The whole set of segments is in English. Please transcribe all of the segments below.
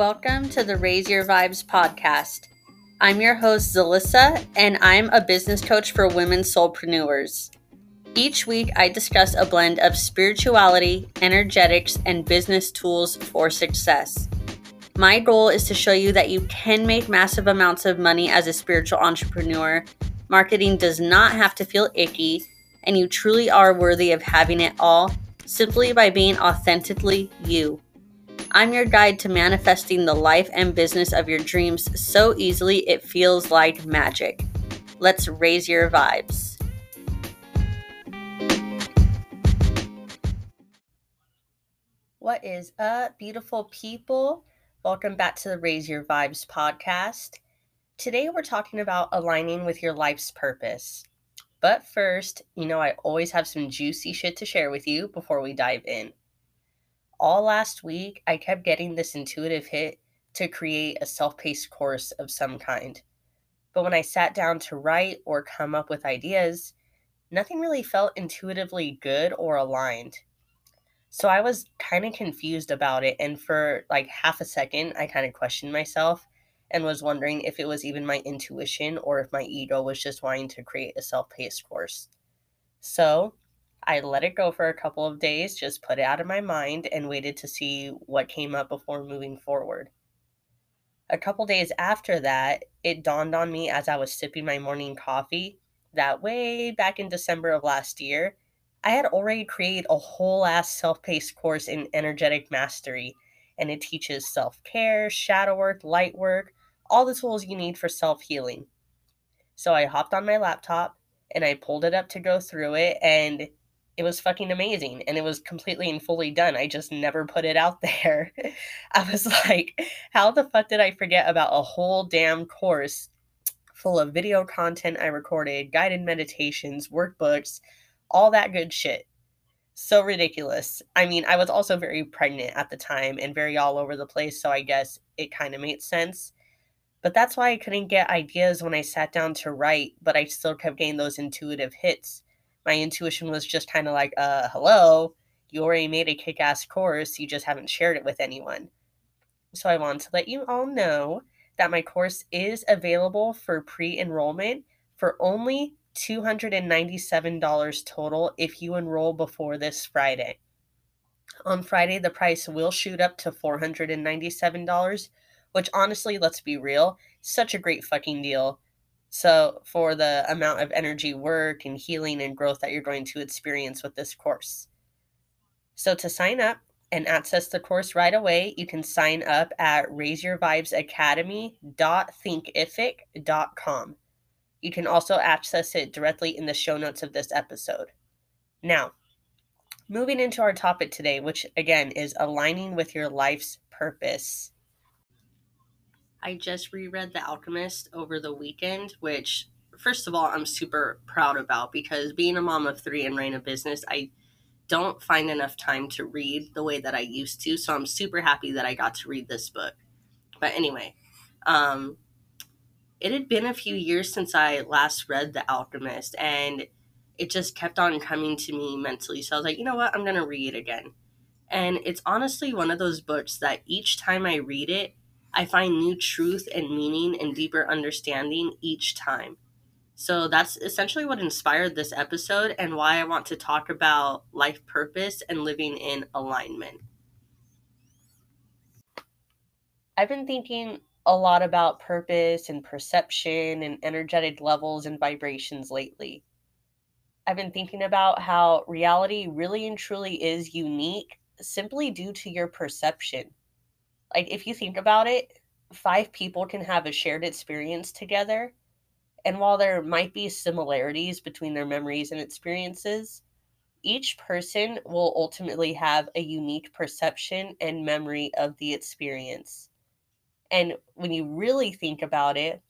Welcome to the Raise Your Vibes podcast. I'm your host, Zalissa, and I'm a business coach for women soulpreneurs. Each week, I discuss a blend of spirituality, energetics, and business tools for success. My goal is to show you that you can make massive amounts of money as a spiritual entrepreneur. Marketing does not have to feel icky, and you truly are worthy of having it all simply by being authentically you. I'm your guide to manifesting the life and business of your dreams so easily it feels like magic. Let's raise your vibes. What is up, beautiful people? Welcome back to the Raise Your Vibes podcast. Today we're talking about aligning with your life's purpose. But first, you know, I always have some juicy shit to share with you before we dive in. All last week, I kept getting this intuitive hit to create a self paced course of some kind. But when I sat down to write or come up with ideas, nothing really felt intuitively good or aligned. So I was kind of confused about it. And for like half a second, I kind of questioned myself and was wondering if it was even my intuition or if my ego was just wanting to create a self paced course. So I let it go for a couple of days, just put it out of my mind, and waited to see what came up before moving forward. A couple days after that, it dawned on me as I was sipping my morning coffee that way back in December of last year, I had already created a whole ass self paced course in energetic mastery, and it teaches self care, shadow work, light work, all the tools you need for self healing. So I hopped on my laptop and I pulled it up to go through it, and it was fucking amazing and it was completely and fully done. I just never put it out there. I was like, how the fuck did I forget about a whole damn course full of video content I recorded, guided meditations, workbooks, all that good shit. So ridiculous. I mean, I was also very pregnant at the time and very all over the place, so I guess it kind of made sense. But that's why I couldn't get ideas when I sat down to write, but I still kept getting those intuitive hits. My intuition was just kind of like, uh, hello, you already made a kick ass course, you just haven't shared it with anyone. So I want to let you all know that my course is available for pre enrollment for only $297 total if you enroll before this Friday. On Friday, the price will shoot up to $497, which honestly, let's be real, such a great fucking deal. So, for the amount of energy, work, and healing and growth that you're going to experience with this course. So, to sign up and access the course right away, you can sign up at raiseyourvibesacademy.thinkific.com. You can also access it directly in the show notes of this episode. Now, moving into our topic today, which again is aligning with your life's purpose. I just reread The Alchemist over the weekend, which, first of all, I'm super proud about because being a mom of three and running a business, I don't find enough time to read the way that I used to. So I'm super happy that I got to read this book. But anyway, um, it had been a few years since I last read The Alchemist, and it just kept on coming to me mentally. So I was like, you know what? I'm going to read it again. And it's honestly one of those books that each time I read it, I find new truth and meaning and deeper understanding each time. So that's essentially what inspired this episode and why I want to talk about life purpose and living in alignment. I've been thinking a lot about purpose and perception and energetic levels and vibrations lately. I've been thinking about how reality really and truly is unique simply due to your perception. Like, if you think about it, five people can have a shared experience together. And while there might be similarities between their memories and experiences, each person will ultimately have a unique perception and memory of the experience. And when you really think about it,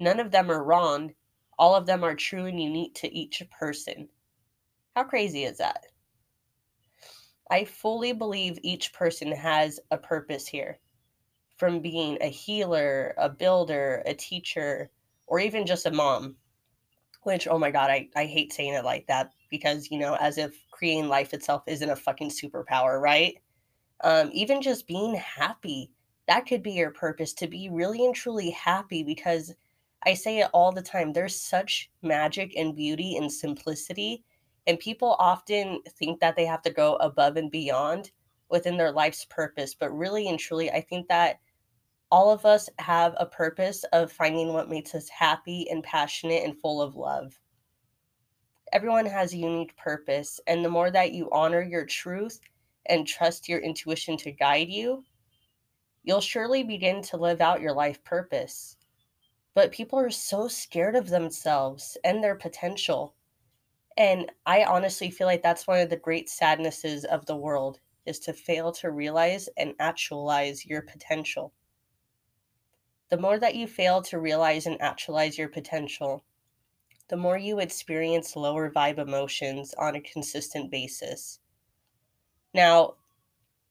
none of them are wrong. All of them are true and unique to each person. How crazy is that? I fully believe each person has a purpose here. From being a healer, a builder, a teacher, or even just a mom. Which, oh my God, I, I hate saying it like that because, you know, as if creating life itself isn't a fucking superpower, right? Um, even just being happy That could be your purpose to be really and truly happy because I say it all the time. There's such magic and beauty and simplicity. And people often think that they have to go above and beyond within their life's purpose. But really and truly, I think that all of us have a purpose of finding what makes us happy and passionate and full of love. Everyone has a unique purpose. And the more that you honor your truth and trust your intuition to guide you, you'll surely begin to live out your life purpose. But people are so scared of themselves and their potential. And I honestly feel like that's one of the great sadnesses of the world is to fail to realize and actualize your potential. The more that you fail to realize and actualize your potential, the more you experience lower vibe emotions on a consistent basis. Now,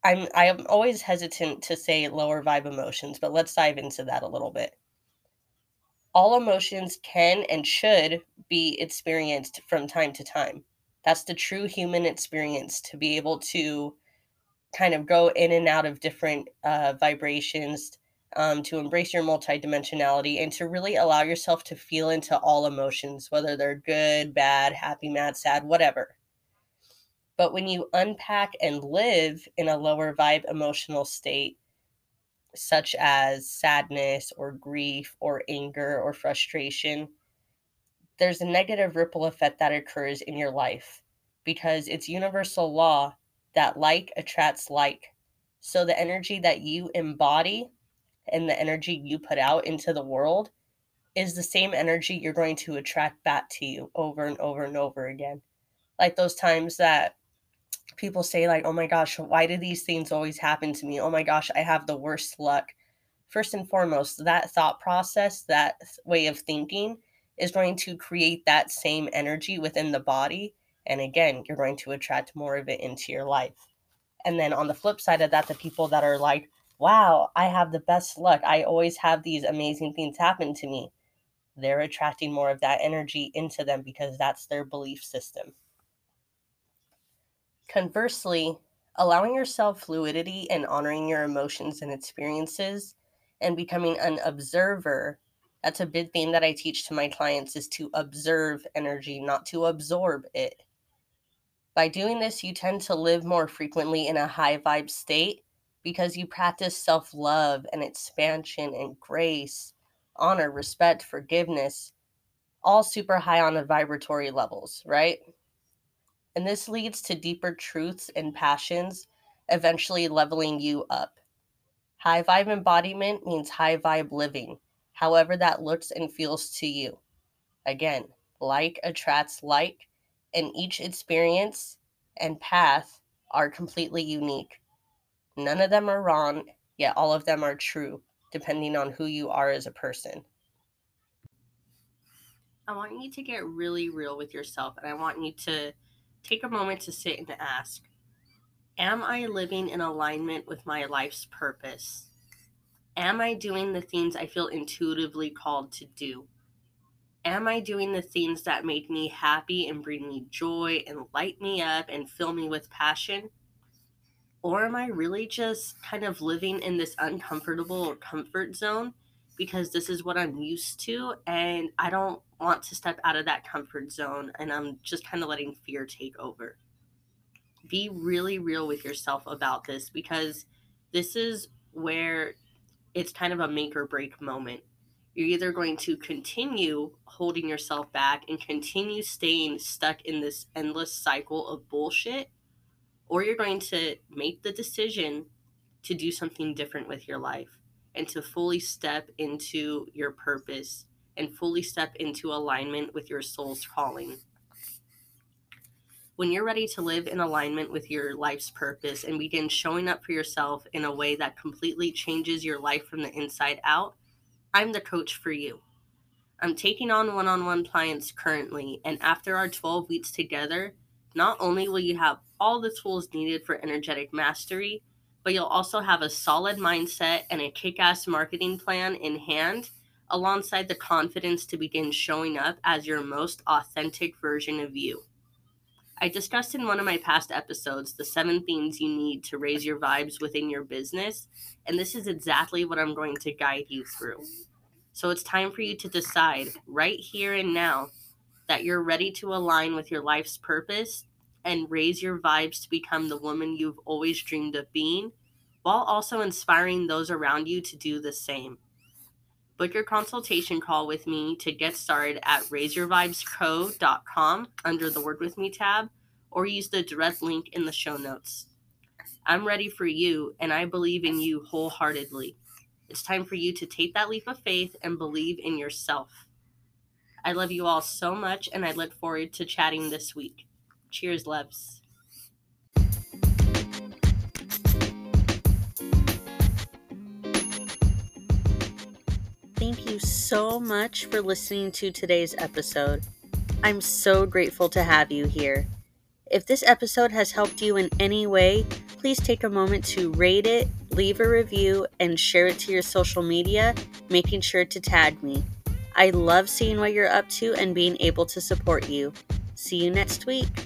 I'm I'm always hesitant to say lower vibe emotions, but let's dive into that a little bit all emotions can and should be experienced from time to time. That's the true human experience to be able to kind of go in and out of different uh, vibrations, um, to embrace your multidimensionality, and to really allow yourself to feel into all emotions, whether they're good, bad, happy, mad, sad, whatever. But when you unpack and live in a lower vibe emotional state, such as sadness or grief or anger or frustration, there's a negative ripple effect that occurs in your life because it's universal law that like attracts like. So the energy that you embody and the energy you put out into the world is the same energy you're going to attract back to you over and over and over again. Like those times that people say like oh my gosh why do these things always happen to me? Oh my gosh i have the worst luck. First and foremost that thought process that way of thinking is going to create that same energy within the body and again you're going to attract more of it into your life. And then on the flip side of that the people that are like wow i have the best luck. I always have these amazing things happen to me. They're attracting more of that energy into them because that's their belief system Conversely, allowing yourself fluidity and honoring your emotions and experiences and becoming an observer that's a big thing that I teach to my clients is to observe energy, not to absorb it. By doing this, you tend to live more frequently in a high vibe state because you practice self love and expansion and grace, honor, respect, forgiveness, all super high on the vibratory levels, right? And this leads to deeper truths and passions, eventually leveling you up. High vibe embodiment means high vibe living, however that looks and feels to you. Again, like attracts like, and each experience and path are completely unique. None of them are wrong, yet all of them are true, depending on who you are as a person. I want you to get really real with yourself, and I want you to take a moment to sit and ask Am I living in alignment with my life's purpose? Am I doing the things I feel intuitively called to do? Am I doing the things that make me happy and bring me joy and light me up and fill me with passion? Or am I really just kind of living in this uncomfortable or comfort zone because this is what I'm used to and I don't want to step out of that comfort zone and I'm just kind of letting fear take over. Be really real with yourself about this because this is where it's kind of a make or break moment. You're either going to continue holding yourself back and continue staying stuck in this endless cycle of bullshit, or you're going to make the decision to do something different with your life and to fully step into your purpose and fully step into alignment with your soul's calling. When you're ready to live in alignment with your life's purpose and begin showing up for yourself in a way that completely changes your life from the inside out, I'm the coach for you. I'm taking on one on one clients currently, and after our 12 weeks together, not only will you have all the tools needed for energetic mastery, but you'll also have a solid mindset and a kick ass marketing plan in hand, alongside the confidence to begin showing up as your most authentic version of you. I discussed in one of my past episodes the seven things you need to raise your vibes within your business, and this is exactly what I'm going to guide you through. So it's time for you to decide right here and now that you're ready to align with your life's purpose and raise your vibes to become the woman you've always dreamed of being, while also inspiring those around you to do the same. Book your consultation call with me to get started at raiseyourvibesco.com under the Work With Me tab or use the direct link in the show notes. I'm ready for you and I believe in you wholeheartedly. It's time for you to take that leap of faith and believe in yourself. I love you all so much and I look forward to chatting this week. Cheers, loves. Thank you so much for listening to today's episode. I'm so grateful to have you here. If this episode has helped you in any way, please take a moment to rate it, leave a review, and share it to your social media, making sure to tag me. I love seeing what you're up to and being able to support you. See you next week.